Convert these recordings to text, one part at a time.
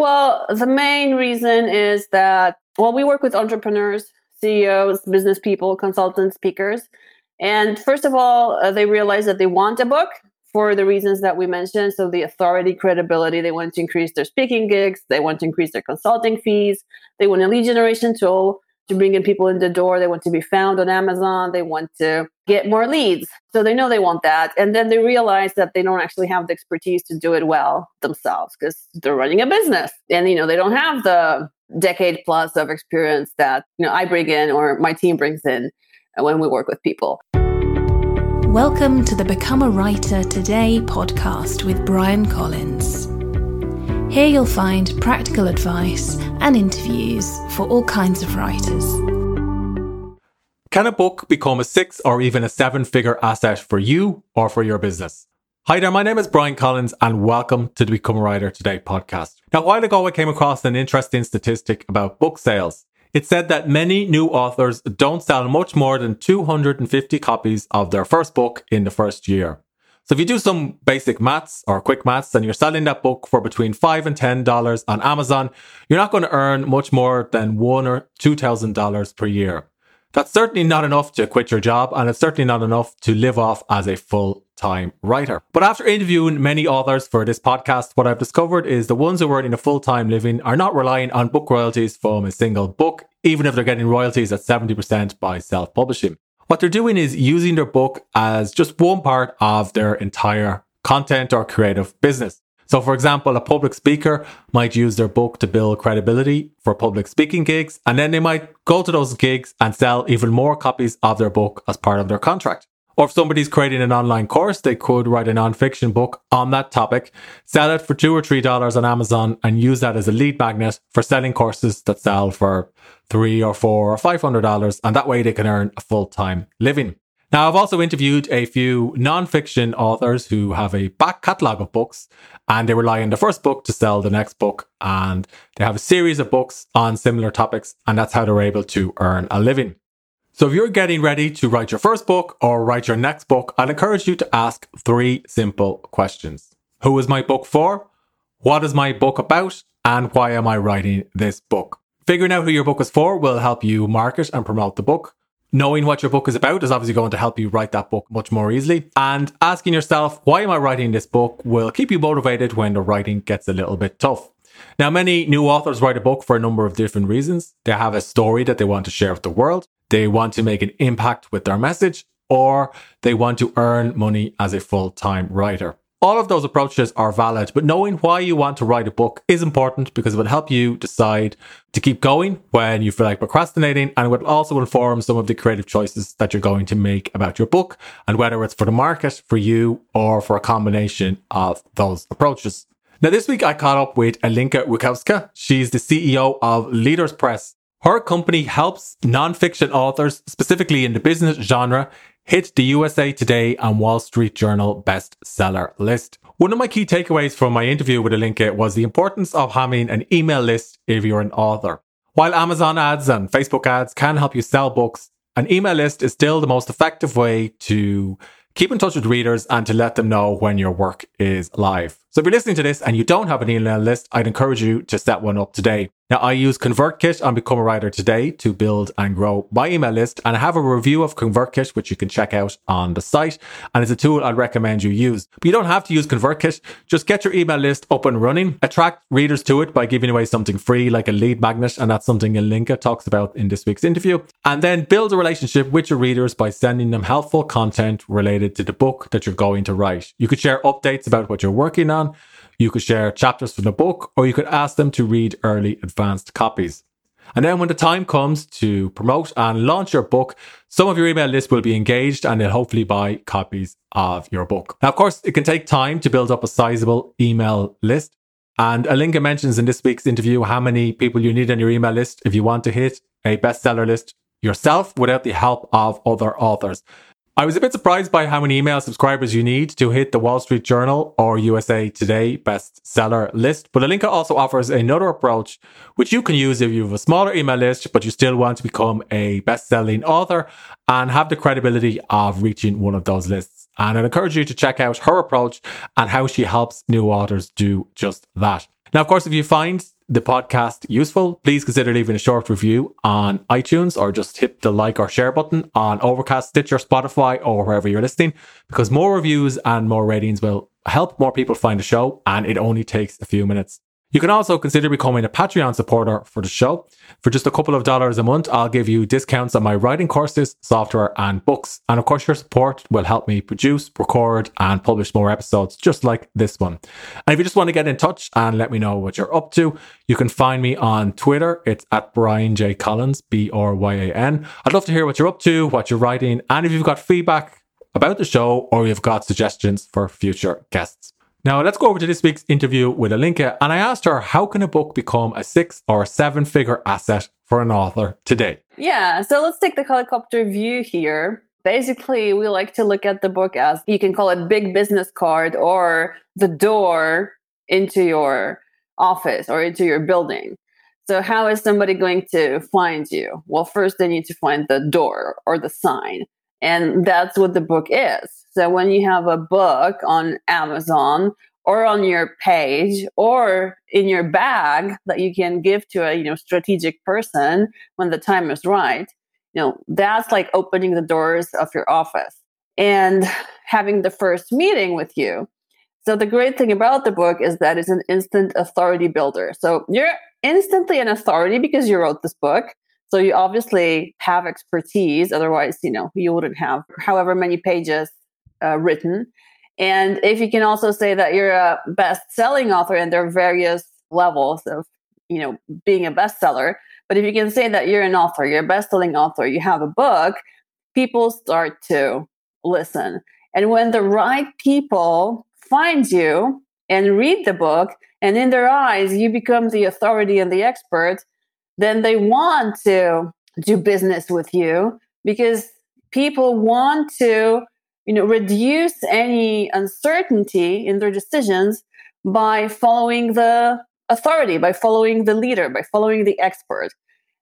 Well, the main reason is that, well, we work with entrepreneurs, CEOs, business people, consultants, speakers. And first of all, uh, they realize that they want a book for the reasons that we mentioned. So the authority, credibility, they want to increase their speaking gigs, they want to increase their consulting fees, they want a lead generation tool to bring in people in the door. They want to be found on Amazon. They want to get more leads. So they know they want that. And then they realize that they don't actually have the expertise to do it well themselves because they're running a business. And, you know, they don't have the decade plus of experience that, you know, I bring in or my team brings in when we work with people. Welcome to the Become a Writer Today podcast with Bryan Collins. Here you'll find practical advice and interviews for all kinds of writers. Can a book become a six or even a seven figure asset for you or for your business? Hi there, my name is Bryan Collins and welcome to the Become a Writer Today podcast. Now, a while ago, I came across an interesting statistic about book sales. It said that many new authors don't sell much more than 250 copies of their first book in the first year. So if you do some basic maths or quick maths and you're selling that book for between five and ten dollars on Amazon, you're not going to earn much more than one or two thousand dollars per year. That's certainly not enough to quit your job, and it's certainly not enough to live off as a full time writer. But after interviewing many authors for this podcast, what I've discovered is the ones who are earning a full time living are not relying on book royalties from a single book, even if they're getting royalties at 70% by self publishing. What they're doing is using their book as just one part of their entire content or creative business. So, for example, a public speaker might use their book to build credibility for public speaking gigs, and then they might go to those gigs and sell even more copies of their book as part of their contract. Or if somebody's creating an online course, they could write a non-fiction book on that topic, sell it for two or three dollars on Amazon, and use that as a lead magnet for selling courses that sell for three or four or five hundred dollars, and that way they can earn a full-time living. Now, I've also interviewed a few non-fiction authors who have a back catalogue of books and they rely on the first book to sell the next book. And they have a series of books on similar topics, and that's how they're able to earn a living. So if you're getting ready to write your first book or write your next book, I'd encourage you to ask three simple questions. Who is my book for? What is my book about? And why am I writing this book? Figuring out who your book is for will help you market and promote the book. Knowing what your book is about is obviously going to help you write that book much more easily. And asking yourself, why am I writing this book will keep you motivated when the writing gets a little bit tough. Now, many new authors write a book for a number of different reasons. They have a story that they want to share with the world they want to make an impact with their message, or they want to earn money as a full time writer. All of those approaches are valid, but knowing why you want to write a book is important because it will help you decide to keep going when you feel like procrastinating and it will also inform some of the creative choices that you're going to make about your book and whether it's for the market, for you, or for a combination of those approaches. Now, this week I caught up with Alinka Rutkowska. She's the CEO of Leaders Press, her company helps nonfiction authors, specifically in the business genre, hit the USA Today and Wall Street Journal bestseller list. One of my key takeaways from my interview with Alinka was the importance of having an email list if you're an author. While Amazon ads and Facebook ads can help you sell books, an email list is still the most effective way to keep in touch with readers and to let them know when your work is live. So if you're listening to this and you don't have an email list, I'd encourage you to set one up today. Now, I use ConvertKit on Become a Writer today to build and grow my email list, and I have a review of ConvertKit, which you can check out on the site. And it's a tool I'd recommend you use. But you don't have to use ConvertKit. Just get your email list up and running. Attract readers to it by giving away something free, like a lead magnet. And that's something Alinka talks about in this week's interview. And then build a relationship with your readers by sending them helpful content related to the book that you're going to write. You could share updates about what you're working on. You could share chapters from the book, or you could ask them to read early advanced copies. And then when the time comes to promote and launch your book, some of your email list will be engaged and they'll hopefully buy copies of your book. Now, of course, it can take time to build up a sizable email list. And Alinka mentions in this week's interview how many people you need on your email list if you want to hit a bestseller list yourself without the help of other authors. I was a bit surprised by how many email subscribers you need to hit the Wall Street Journal or USA Today bestseller list, but Alinka also offers another approach which you can use if you have a smaller email list, but you still want to become a best-selling author and have the credibility of reaching one of those lists. And I'd encourage you to check out her approach and how she helps new authors do just that. Now, of course, if you find the podcast useful, please consider leaving a short review on iTunes or just hit the like or share button on Overcast, Stitcher, Spotify, or wherever you're listening, because more reviews and more ratings will help more people find the show, and it only takes a few minutes. You can also consider becoming a Patreon supporter for the show. For just a couple of dollars a month, I'll give you discounts on my writing courses, software, and books. And of course, your support will help me produce, record, and publish more episodes just like this one. And if you just want to get in touch and let me know what you're up to, you can find me on Twitter. It's at Bryan J. Collins, B R Y A N. I'd love to hear what you're up to, what you're writing, and if you've got feedback about the show or you've got suggestions for future guests. Now, let's go over to this week's interview with Alinka, and I asked her how can a book become a six or seven figure asset for an author today? Yeah, so let's take the helicopter view here. Basically, we like to look at the book as you can call it big business card or the door into your office or into your building. So, how is somebody going to find you? Well, first they need to find the door or the sign. And that's what the book is. So when you have a book on Amazon or on your page or in your bag that you can give to a you know strategic person when the time is right, you know, that's like opening the doors of your office and having the first meeting with you. So the great thing about the book is that it's an instant authority builder. So you're instantly an authority because you wrote this book. So you obviously have expertise. Otherwise, you know, you wouldn't have however many pages uh, written. And if you can also say that you're a best-selling author, and there are various levels of, you know, being a bestseller. But if you can say that you're an author, you're a best-selling author, you have a book, people start to listen. And when the right people find you and read the book, and in their eyes, you become the authority and the expert, then they want to do business with you because people want to you know reduce any uncertainty in their decisions by following the authority by following the leader by following the expert.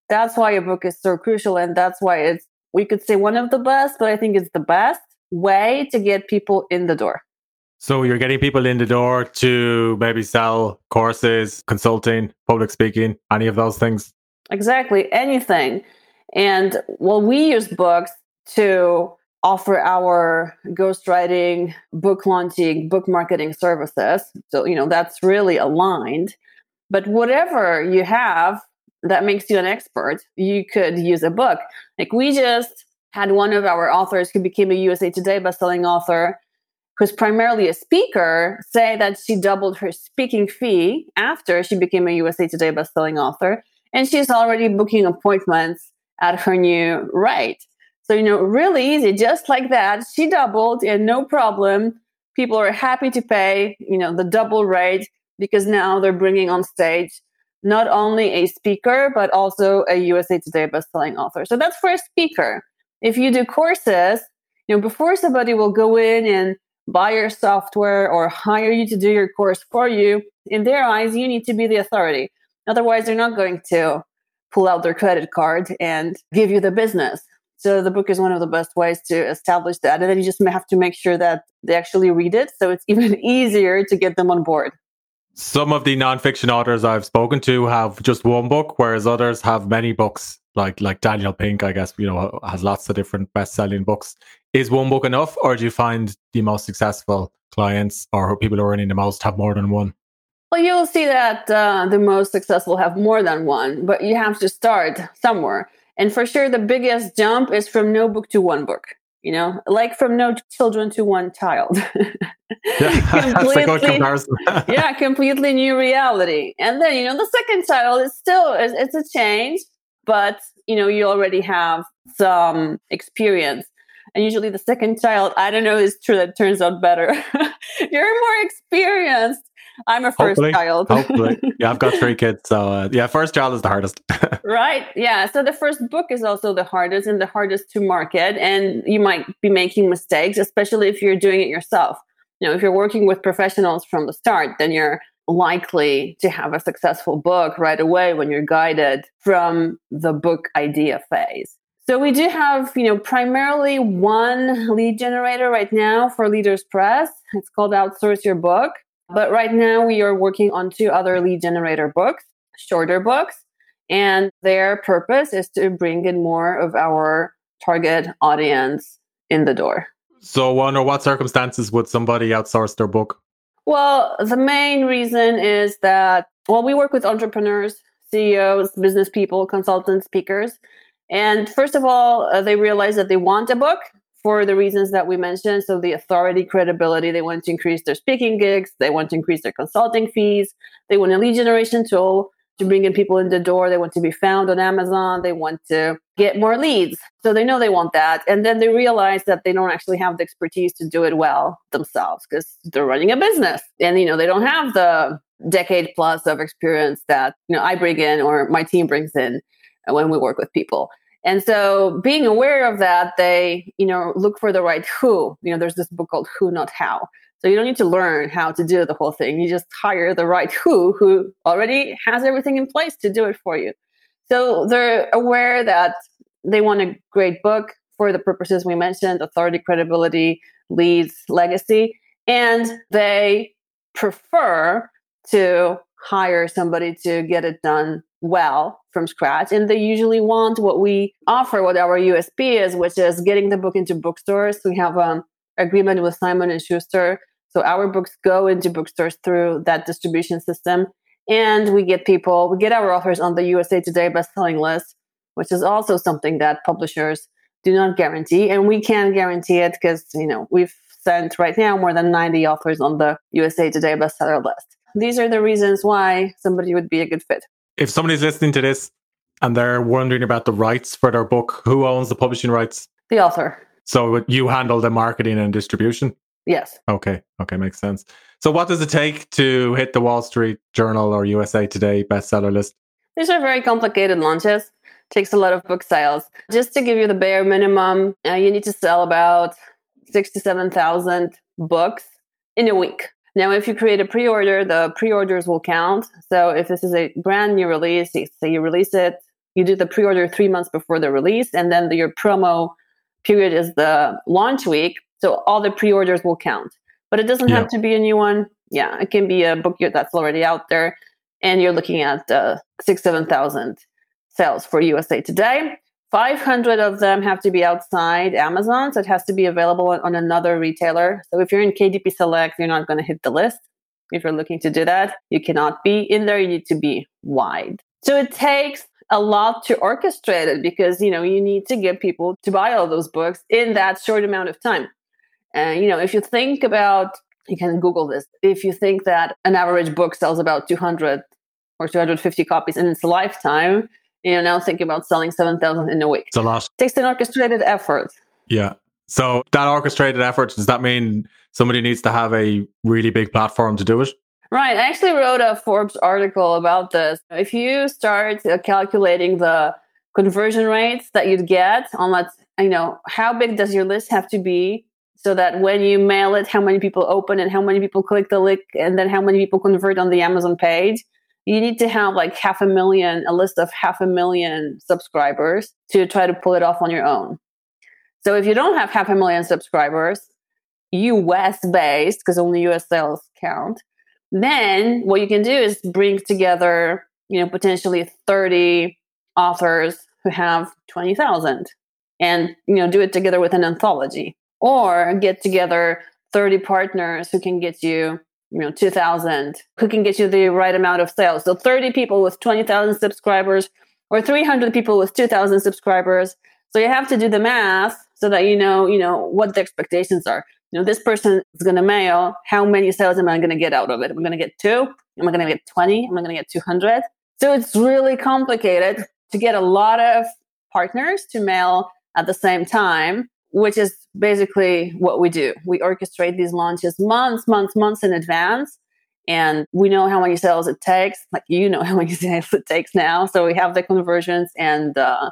That's why a book is so crucial and that's why it's we could say one of the best but i think it's the best way to get people in the door. So you're getting people in the door to maybe sell courses consulting public speaking any of those things exactly anything and well we use books to offer our ghostwriting, book launching, book marketing services. So, you know, that's really aligned. But whatever you have that makes you an expert, you could use a book. Like we just had one of our authors who became a USA Today bestselling author, who's primarily a speaker, say that she doubled her speaking fee after she became a USA Today bestselling author. And she's already booking appointments at her new rate. So, you know, really easy, just like that. She doubled and no problem. People are happy to pay, you know, the double rate because now they're bringing on stage not only a speaker, but also a USA Today bestselling author. So that's for a speaker. If you do courses, you know, before somebody will go in and buy your software or hire you to do your course for you, in their eyes, you need to be the authority. Otherwise, they're not going to pull out their credit card and give you the business. So the book is one of the best ways to establish that. And then you just have to make sure that they actually read it. So it's even easier to get them on board. Some of the nonfiction authors I've spoken to have just one book, whereas others have many books. Like like Daniel Pink, I guess you know has lots of different best-selling books. Is one book enough, or do you find the most successful clients or people who are earning the most have more than one? Well, you'll see that uh, the most successful have more than one, but you have to start somewhere. And for sure, the biggest jump is from no book to one book. You know, like from no children to one child. yeah, that's a good comparison. yeah, completely new reality. And then you know, the second child is still it's, it's a change, but you know, you already have some experience. And usually, the second child, I don't know, is true that turns out better. You're more experienced I'm a first hopefully, child. hopefully. Yeah, I've got three kids. So, uh, yeah, first child is the hardest. right. Yeah. So, the first book is also the hardest and the hardest to market. And you might be making mistakes, especially if you're doing it yourself. You know, if you're working with professionals from the start, then you're likely to have a successful book right away when you're guided from the book idea phase. So we do have, you know, primarily one lead generator right now for Leaders Press. It's called Outsource Your Book. But right now we are working on two other lead generator books, shorter books, and their purpose is to bring in more of our target audience in the door. So, under what circumstances would somebody outsource their book? Well, the main reason is that, well, we work with entrepreneurs, CEOs, business people, consultants, speakers. And first of all, uh, they realize that they want a book for the reasons that we mentioned. So, the authority, credibility, they want to increase their speaking gigs, they want to increase their consulting fees, they want a lead generation tool to bring in people in the door. They want to be found on Amazon. They want to get more leads. So they know they want that. And then they realize that they don't actually have the expertise to do it well themselves because they're running a business. And, you know, they don't have the decade plus of experience that, you know, I bring in or my team brings in when we work with people. And so being aware of that, they, you know, look for the right who. You know, there's this book called Who Not How. So you don't need to learn how to do the whole thing. You just hire the right who who already has everything in place to do it for you. So they're aware that they want a great book for the purposes we mentioned, authority, credibility, leads, legacy, and they prefer to hire somebody to get it done well from scratch and they usually want what we offer what our usp is which is getting the book into bookstores we have an agreement with simon and schuster so our books go into bookstores through that distribution system. And we get people, we get our authors on the USA Today bestselling list, which is also something that publishers do not guarantee. And we can guarantee it because, you know, we've sent right now more than 90 authors on the USA Today bestseller list. These are the reasons why somebody would be a good fit. If somebody's listening to this and they're wondering about the rights for their book, who owns the publishing rights? The author. So you handle the marketing and distribution? Yes. Okay. Okay. Makes sense. So, what does it take to hit the Wall Street Journal or USA Today bestseller list? These are very complicated launches. Takes a lot of book sales. Just to give you the bare minimum, uh, you need to sell about six to seven thousand books in a week. Now, if you create a pre-order, the pre-orders will count. So, if this is a brand new release, so you release it, you do the pre-order three months before the release, and then the, your promo period is the launch week so all the pre-orders will count. But it doesn't yeah. have to be a new one. Yeah, it can be a book that's already out there, and you're looking at uh, six, seven thousand sales for USA Today. 500 of them have to be outside Amazon, so it has to be available on, another retailer. So if you're in KDP Select, you're not going to hit the list. If you're looking to do that, you cannot be in there. You need to be wide. So it takes a lot to orchestrate it because you know you need to get people to buy all those books in that short amount of time. And, you know, if you think about, you can Google this, if you think that an average book sells about 200 or 250 copies in its lifetime, you know, now thinking about selling 7,000 in a week. It's a lot. It takes an orchestrated effort. Yeah. So that orchestrated effort, does that mean somebody needs to have a really big platform to do it? Right. I actually wrote a Forbes article about this. If you start uh, calculating the conversion rates that you'd get on let's, you know, how big does your list have to be so that when you mail it, how many people open and how many people click the link and then how many people convert on the Amazon page. You need to have like half a million, a list of half a million subscribers to try to pull it off on your own. So if you don't have half a million subscribers, US based, because only US sales count, then what you can do is bring together, you know, potentially 30 authors who have 20,000 and, you know, do it together with an anthology or get together 30 partners who can get you you know 2000 who can get you the right amount of sales. So 30 people with 20000 subscribers or 300 people with 2000 subscribers. So you have to do the math so that you know you know what the expectations are. You know this person is going to mail how many sales am i going to get out of it? Am i going to get two? Am i going to get 20 am i going to get 200 so it's really complicated to get a lot of partners to mail at the same time which is basically what we do. We orchestrate these launches months, months, months in advance. And we know how many sales it takes. Like you know how many sales it takes now. So we have the conversions and uh,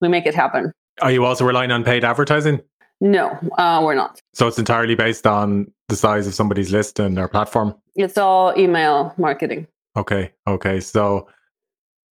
we make it happen. Are you also relying on paid advertising? No, uh, we're not. So it's entirely based on the size of somebody's list and their platform? It's all email marketing. Okay. Okay. So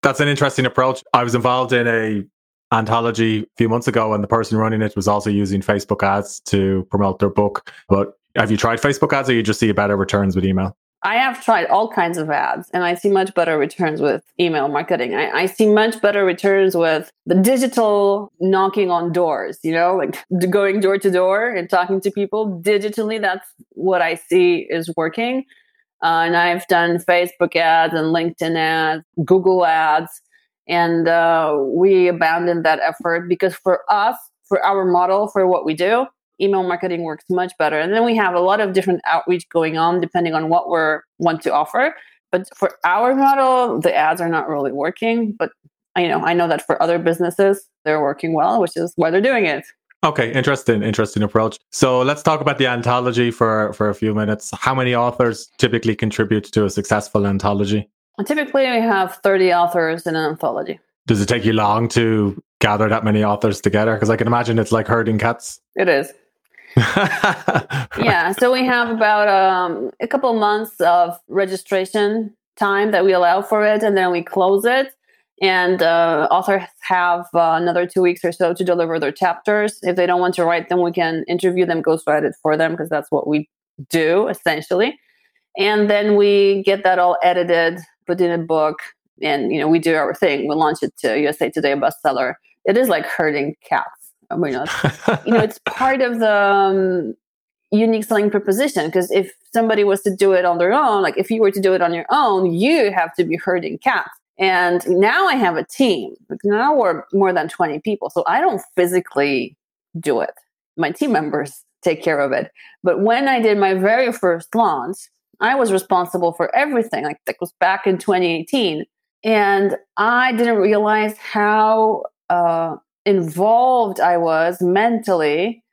that's an interesting approach. I was involved in a anthology a few months ago, and the person running it was also using Facebook ads to promote their book. But have you tried Facebook ads, or you just see better returns with email? I have tried all kinds of ads and I see much better returns with email marketing. I, I, see much better returns with the digital knocking on doors, you know, like going door to door and talking to people digitally. That's what I see is working. Uh, and I've done Facebook ads and LinkedIn ads, Google ads, and uh, we abandoned that effort because for us, for our model, for what we do, email marketing works much better. And then we have a lot of different outreach going on depending on what we want to offer. But for our model, the ads are not really working. But you know, I know that for other businesses, they're working well, which is why they're doing it. Okay, interesting, interesting approach. So let's talk about the anthology for for a few minutes. How many authors typically contribute to a successful anthology? Typically, we have thirty authors in an anthology. Does it take you long to gather that many authors together? Because I can imagine it's like herding cats. It is. yeah, so we have about um, a couple months of registration time that we allow for it, and then we close it. And uh, authors have uh, another two weeks or so to deliver their chapters. If they don't want to write them, we can interview them, ghostwrite it for them, because that's what we do essentially. And then we get that all edited, put in a book, and you know we do our thing. We launch it to USA Today a bestseller. It is like herding cats I mean, you know, it's part of the um, unique selling proposition. Because if somebody was to do it on their own, like if you were to do it on your own, you have to be herding cats. And now I have a team. Like now we're more than 20 people. So I don't physically do it. My team members take care of it. But when I did my very first launch, I was responsible for everything. Like that was back in 2018. And I didn't realize how uh, involved I was mentally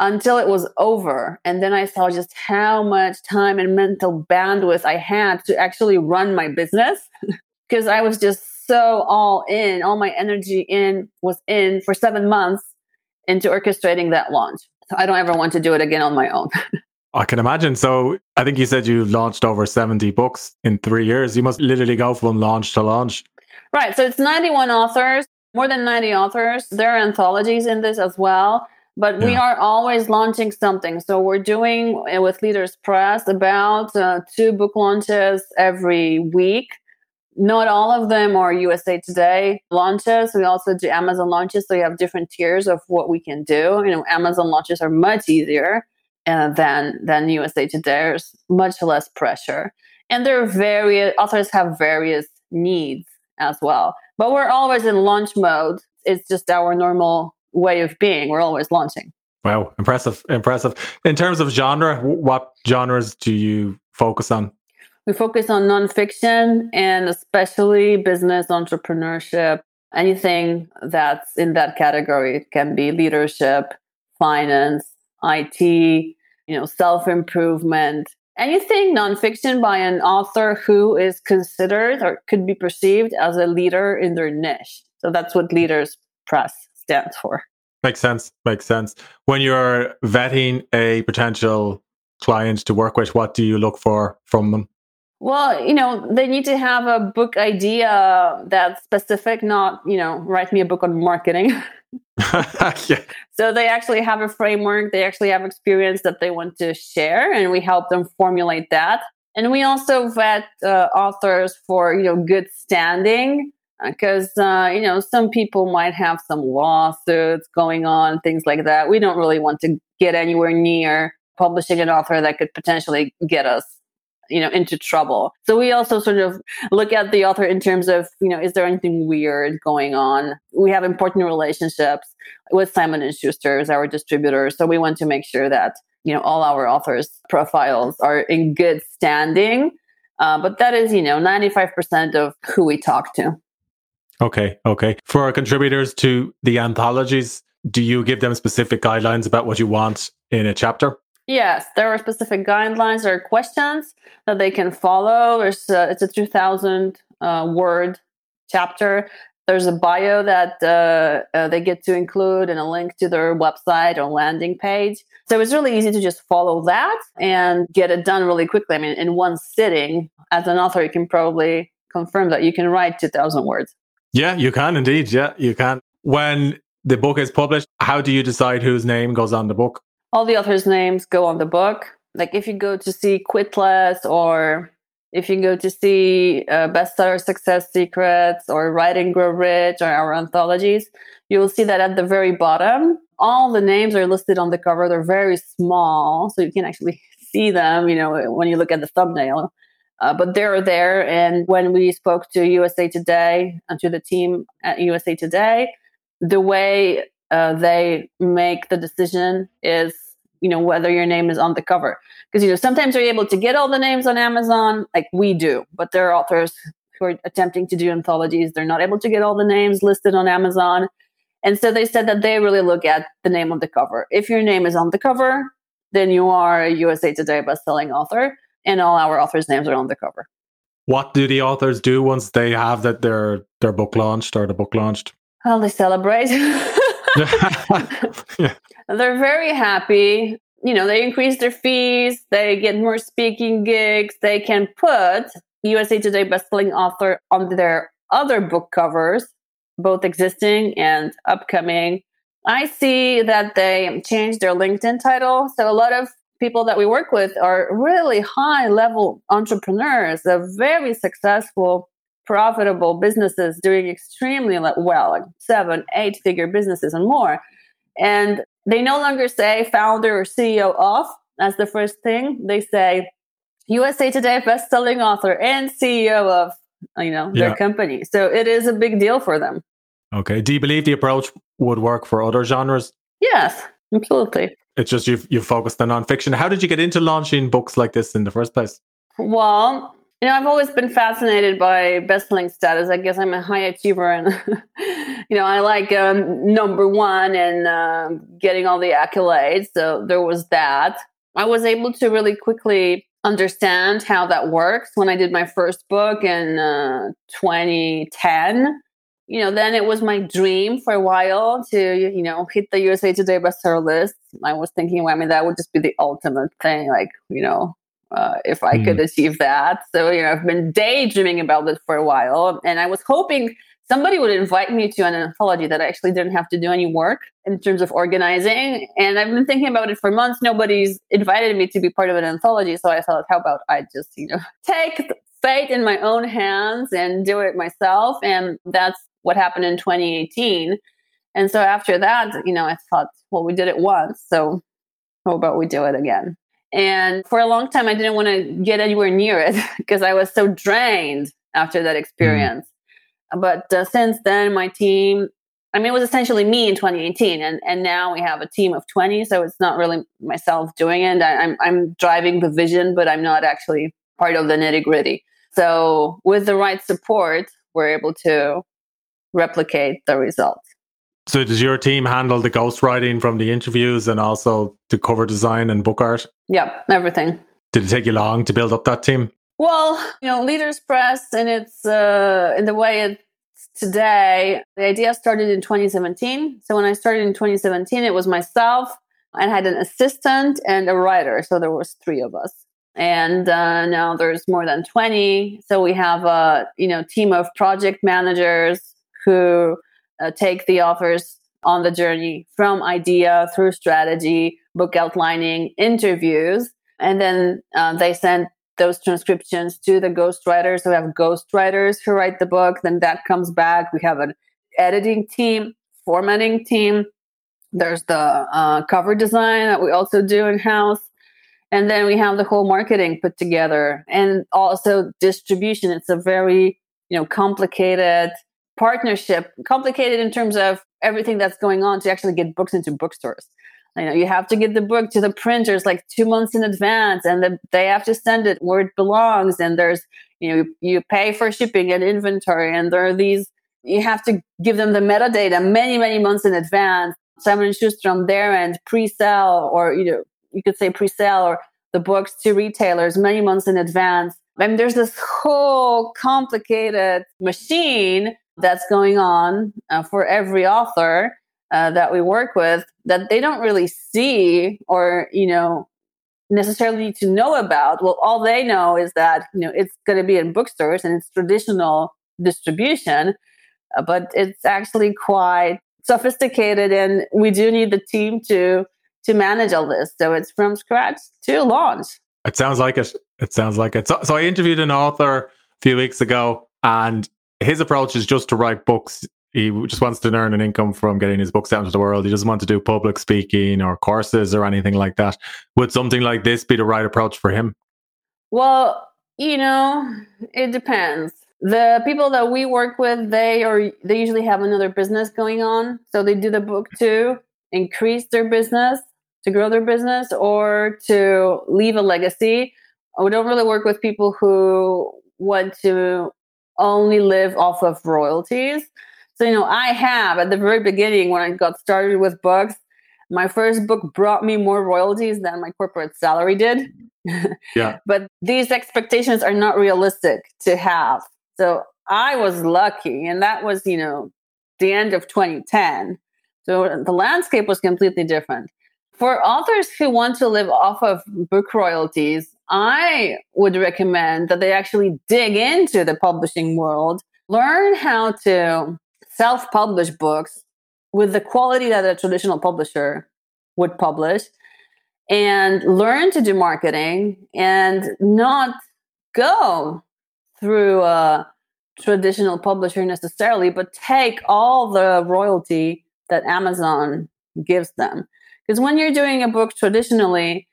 until it was over. And then I saw just how much time and mental bandwidth I had to actually run my business because I was just so all in, all my energy in was in for seven months into orchestrating that launch. So I don't ever want to do it again on my own. I can imagine. So I think you said you launched over 70 books in three years. You must literally go from launch to launch. Right. So it's 91 authors more than 90 authors. There are anthologies in this as well, but yeah. we are always launching something. So we're doing uh, with Leaders Press about uh, two book launches every week. Not all of them are USA Today launches. We also do Amazon launches. So we have different tiers of what we can do. You know, Amazon launches are much easier uh, than than USA Today. There's much less pressure, and there are various authors have various needs as well. But we're always in launch mode. It's just our normal way of being. We're always launching. Wow, impressive, impressive. In terms of genre, what genres do you focus on? We focus on nonfiction and especially business entrepreneurship. Anything that's in that category it can be leadership, finance, IT, you know, self improvement, anything nonfiction by an author who is considered or could be perceived as a leader in their niche. So that's what Leaders Press stands for. Makes sense. Makes sense. When you're vetting a potential client to work with, what do you look for from them? Well, you know, they need to have a book idea that's specific, not, you know, write me a book on marketing. yeah. So they actually have a framework, they actually have experience that they want to share, and we help them formulate that. And we also vet uh, authors for you know good standing because uh, uh, you know some people might have some lawsuits going on, things like that. We don't really want to get anywhere near publishing an author that could potentially get us you know into trouble. So we also sort of look at the author in terms of you know is there anything weird going on? We have important relationships with simon and schuster as our distributors so we want to make sure that you know all our authors profiles are in good standing. Uh, but that is you know 95% of who we talk to. Okay okay. For our contributors to the anthologies do you give them specific guidelines about what you want in a chapter Yes, there are specific guidelines or questions that they can follow. There's a, it's a 2,000 uh, word chapter. There's a bio that uh, uh, they get to include and a link to their website or landing page. So it's really easy to just follow that and get it done really quickly. I mean, in one sitting, as an author, you can probably confirm that you can write 2,000 words. Yeah, you can indeed. Yeah, you can. When the book is published, how do you decide whose name goes on the book? All the authors' names go on the book. Like if you go to see Quitless or if you go to see uh, bestseller success secrets or write and grow rich or our anthologies you will see that at the very bottom all the names are listed on the cover they're very small so you can actually see them you know when you look at the thumbnail uh, but they're there and when we spoke to usa today and to the team at usa today the way uh, they make the decision is you know whether your name is on the cover. Because you know sometimes you're able to get all the names on amazon like we do but there are authors who are attempting to do anthologies. They're not able to get all the names listed on amazon. And so they said that they really look at the name on the cover. If your name is on the cover then you are a usa today bestselling author and all our authors names are on the cover. What do the authors do once they have that their their book launched or the book launched? Well they celebrate. Yeah. They're very happy. You know, they increase their fees, they get more speaking gigs, they can put USA Today bestselling author on their other book covers, both existing and upcoming. I see that they changed their LinkedIn title. So a lot of people that we work with are really high level entrepreneurs, they're very successful profitable businesses doing extremely well, like seven, eight figure businesses and more. And they no longer say founder or CEO of as the first thing. They say USA Today best-selling author and CEO of you know their yeah. company. So it is a big deal for them. Okay. Do you believe the approach would work for other genres? Yes, absolutely. It's just you've you focused on nonfiction. How did you get into launching books like this in the first place? Well, you know, I've always been fascinated by best-selling status. I guess I'm a high achiever, and you know, I like um, number one and uh, getting all the accolades. So there was that. I was able to really quickly understand how that works when I did my first book in uh, 2010. You know, then it was my dream for a while to, you know, hit the USA Today bestseller list. I was thinking, well, I mean, that would just be the ultimate thing. Like, you know, uh, if I mm. could achieve that. So, you know, I've been daydreaming about this for a while. And I was hoping somebody would invite me to an anthology that I actually didn't have to do any work in terms of organizing. And I've been thinking about it for months. Nobody's invited me to be part of an anthology. So I thought, how about I just, you know, take fate in my own hands and do it myself. And that's what happened in 2018. And so after that, you know, I thought, well, we did it once. So how about we do it again? And for a long time, I didn't want to get anywhere near it because I was so drained after that experience. Mm. But uh, since then, my team, I mean, it was essentially me in 2018, and, and now we have a team of 20. So it's not really myself doing it. I, I'm, I'm driving the vision, but I'm not actually part of the nitty gritty. So with the right support, we're able to replicate the results. So does your team handle the ghostwriting from the interviews and also the cover design and book art? Yeah, everything. Did it take you long to build up that team? Well, you know, Leaders Press and it's uh, in the way it's today. The idea started in 2017. So when I started in 2017, it was myself. and had an assistant and a writer, so there was three of us. And uh, now there's more than 20. So we have a you know team of project managers who uh, take the authors on the journey from idea through strategy, book outlining, interviews, and then uh, they send those transcriptions to the ghostwriters who have ghostwriters who write the book. Then that comes back. We have an editing team, formatting team. There's the uh, cover design that we also do in house. And then we have the whole marketing put together and also distribution. It's a very, you know, complicated partnership, complicated in terms of everything that's going on to actually get books into bookstores. You know, you have to get the book to the printers like two months in advance, and the, they have to send it where it belongs. And there's, you know, you pay for shipping and inventory, and there are these. You have to give them the metadata many, many months in advance. Simon Schuster on their end pre-sell, or you know, you could say pre-sell or the books to retailers many months in advance. I mean, there's this whole complicated machine that's going on uh, for every author uh, that we work with that they don't really see or you know necessarily need to know about well all they know is that you know it's going to be in bookstores and it's traditional distribution uh, but it's actually quite sophisticated and we do need the team to to manage all this. So it's from scratch to launch. It sounds like it. It sounds like it. So, so I interviewed an author a few weeks ago, and his approach is just to write books. He just wants to earn an income from getting his books out into the world. He doesn't want to do public speaking or courses or anything like that. Would something like this be the right approach for him? Well, you know, it depends. The people that we work with, they are they usually have another business going on, so they do the book to increase their business, to grow their business, or to leave a legacy. We don't really work with people who want to only live off of royalties. So, you know, I have at the very beginning when I got started with books, my first book brought me more royalties than my corporate salary did. Yeah. but these expectations are not realistic to have. So I was lucky, and that was, you know, the end of 2010. So the landscape was completely different. For authors who want to live off of book royalties, I would recommend that they actually dig into the publishing world, learn how to self publish books with the quality that a traditional publisher would publish, and learn to do marketing and not go through a traditional publisher necessarily, but take all the royalty that Amazon gives them. Because when you're doing a book traditionally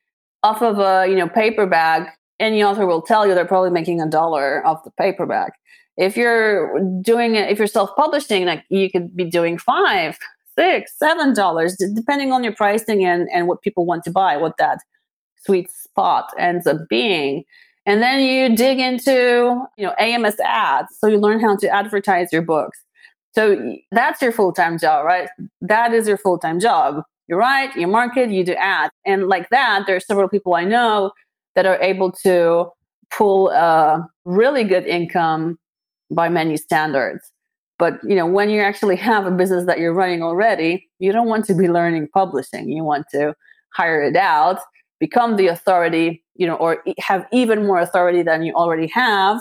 off of a you know paper bag any author will tell you they're probably making a dollar off the paperback. If you're doing it, if you're self-publishing, like you could be doing five, six, seven dollars, depending on your pricing and, and what people want to buy, what that sweet spot ends up being. And then you dig into, you know, AMS ads. So you learn how to advertise your books. So that's your full-time job, right? That is your full-time job. You write, you market, you do ads. And like that, there are several people I know that are able to pull a really good income by many standards. But you know, when you actually have a business that you're running already, you don't want to be learning publishing. You want to hire it out, become the authority, you know, or have even more authority than you already have.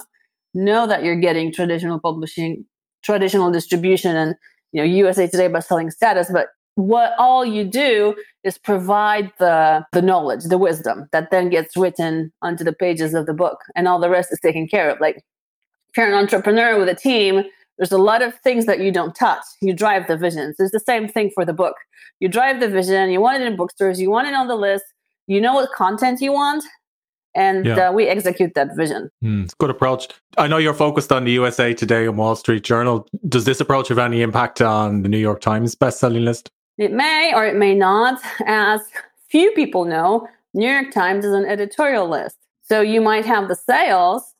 Know that you're getting traditional publishing, traditional distribution, and you know USA Today best-selling status. But what all you do is provide the the knowledge, the wisdom that then gets written onto the pages of the book, and all the rest is taken care of. Like if you're an entrepreneur with a team there's a lot of things that you don't touch. You drive the visions. It's the same thing for the book. You drive the vision. You want it in bookstores. You want it on the list. You know what content you want, and yeah. uh, we execute that vision. Mm, good approach. I know you're focused on the USA Today and Wall Street Journal. Does this approach have any impact on the New York Times best-selling list? It may or it may not. As few people know, New York Times is an editorial list. So you might have the sales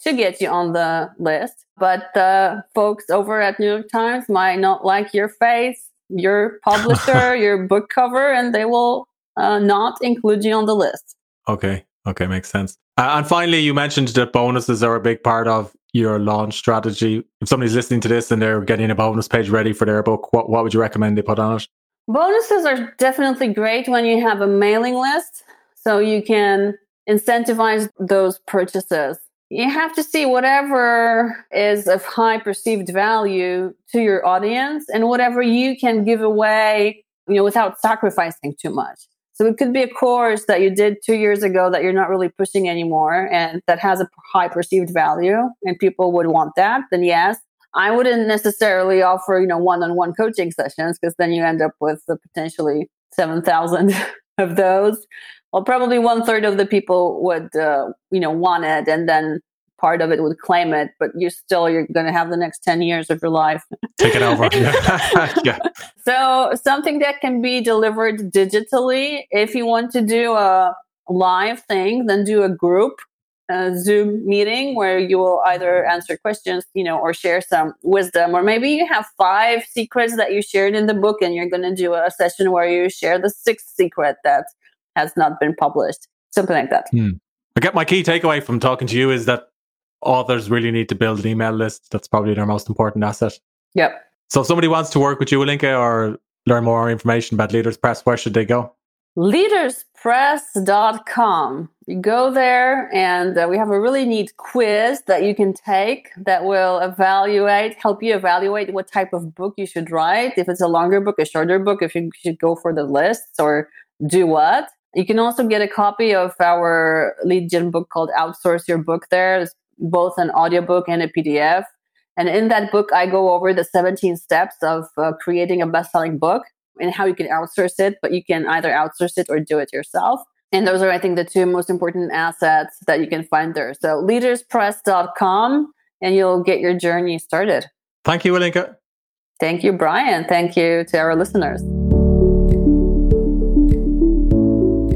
to get you on the list. But the folks over at New York Times might not like your face, your publisher, your book cover, and they will uh, not include you on the list. Okay. Okay. Makes sense. Uh, and finally, you mentioned that bonuses are a big part of your launch strategy. If somebody's listening to this and they're getting a bonus page ready for their book, what, what would you recommend they put on it? Bonuses are definitely great when you have a mailing list. So you can incentivize those purchases you have to see whatever is of high perceived value to your audience and whatever you can give away, you know, without sacrificing too much. So it could be a course that you did two years ago that you're not really pushing anymore and that has a high perceived value and people would want that, then yes. I wouldn't necessarily offer, you know, one-on-one coaching sessions because then you end up with potentially 7,000 of those well, probably one third of the people would, uh, you know, want it, and then part of it would claim it. But you're still you're going to have the next ten years of your life. Take it over. yeah. So something that can be delivered digitally. If you want to do a live thing, then do a group a Zoom meeting where you will either answer questions, you know, or share some wisdom, or maybe you have five secrets that you shared in the book, and you're going to do a session where you share the sixth secret that has not been published, something like that. Hmm. I get my key takeaway from talking to you is that authors really need to build an email list. That's probably their most important asset. Yep. So if somebody wants to work with you, Alinka, or learn more information about Leaders Press, where should they go? Leaderspress.com. You go there, and uh, we have a really neat quiz that you can take that will evaluate, help you evaluate what type of book you should write. If it's a longer book, a shorter book, if you should go for the lists or do what. You can also get a copy of our lead gen book called Outsource Your Book there. It's both an audiobook and a PDF. And in that book, I go over the 17 steps of uh, creating a best selling book and how you can outsource it, but you can either outsource it or do it yourself. And those are, I think, the two most important assets that you can find there. So leaderspress.com and you'll get your journey started. Thank you, Alinka. Thank you, Bryan. Thank you to our listeners.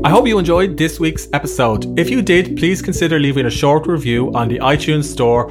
I hope you enjoyed this week's episode. If you did, please consider leaving a short review on the iTunes Store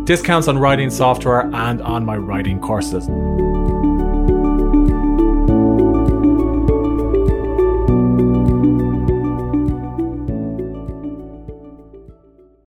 discounts on writing software, and on my writing courses.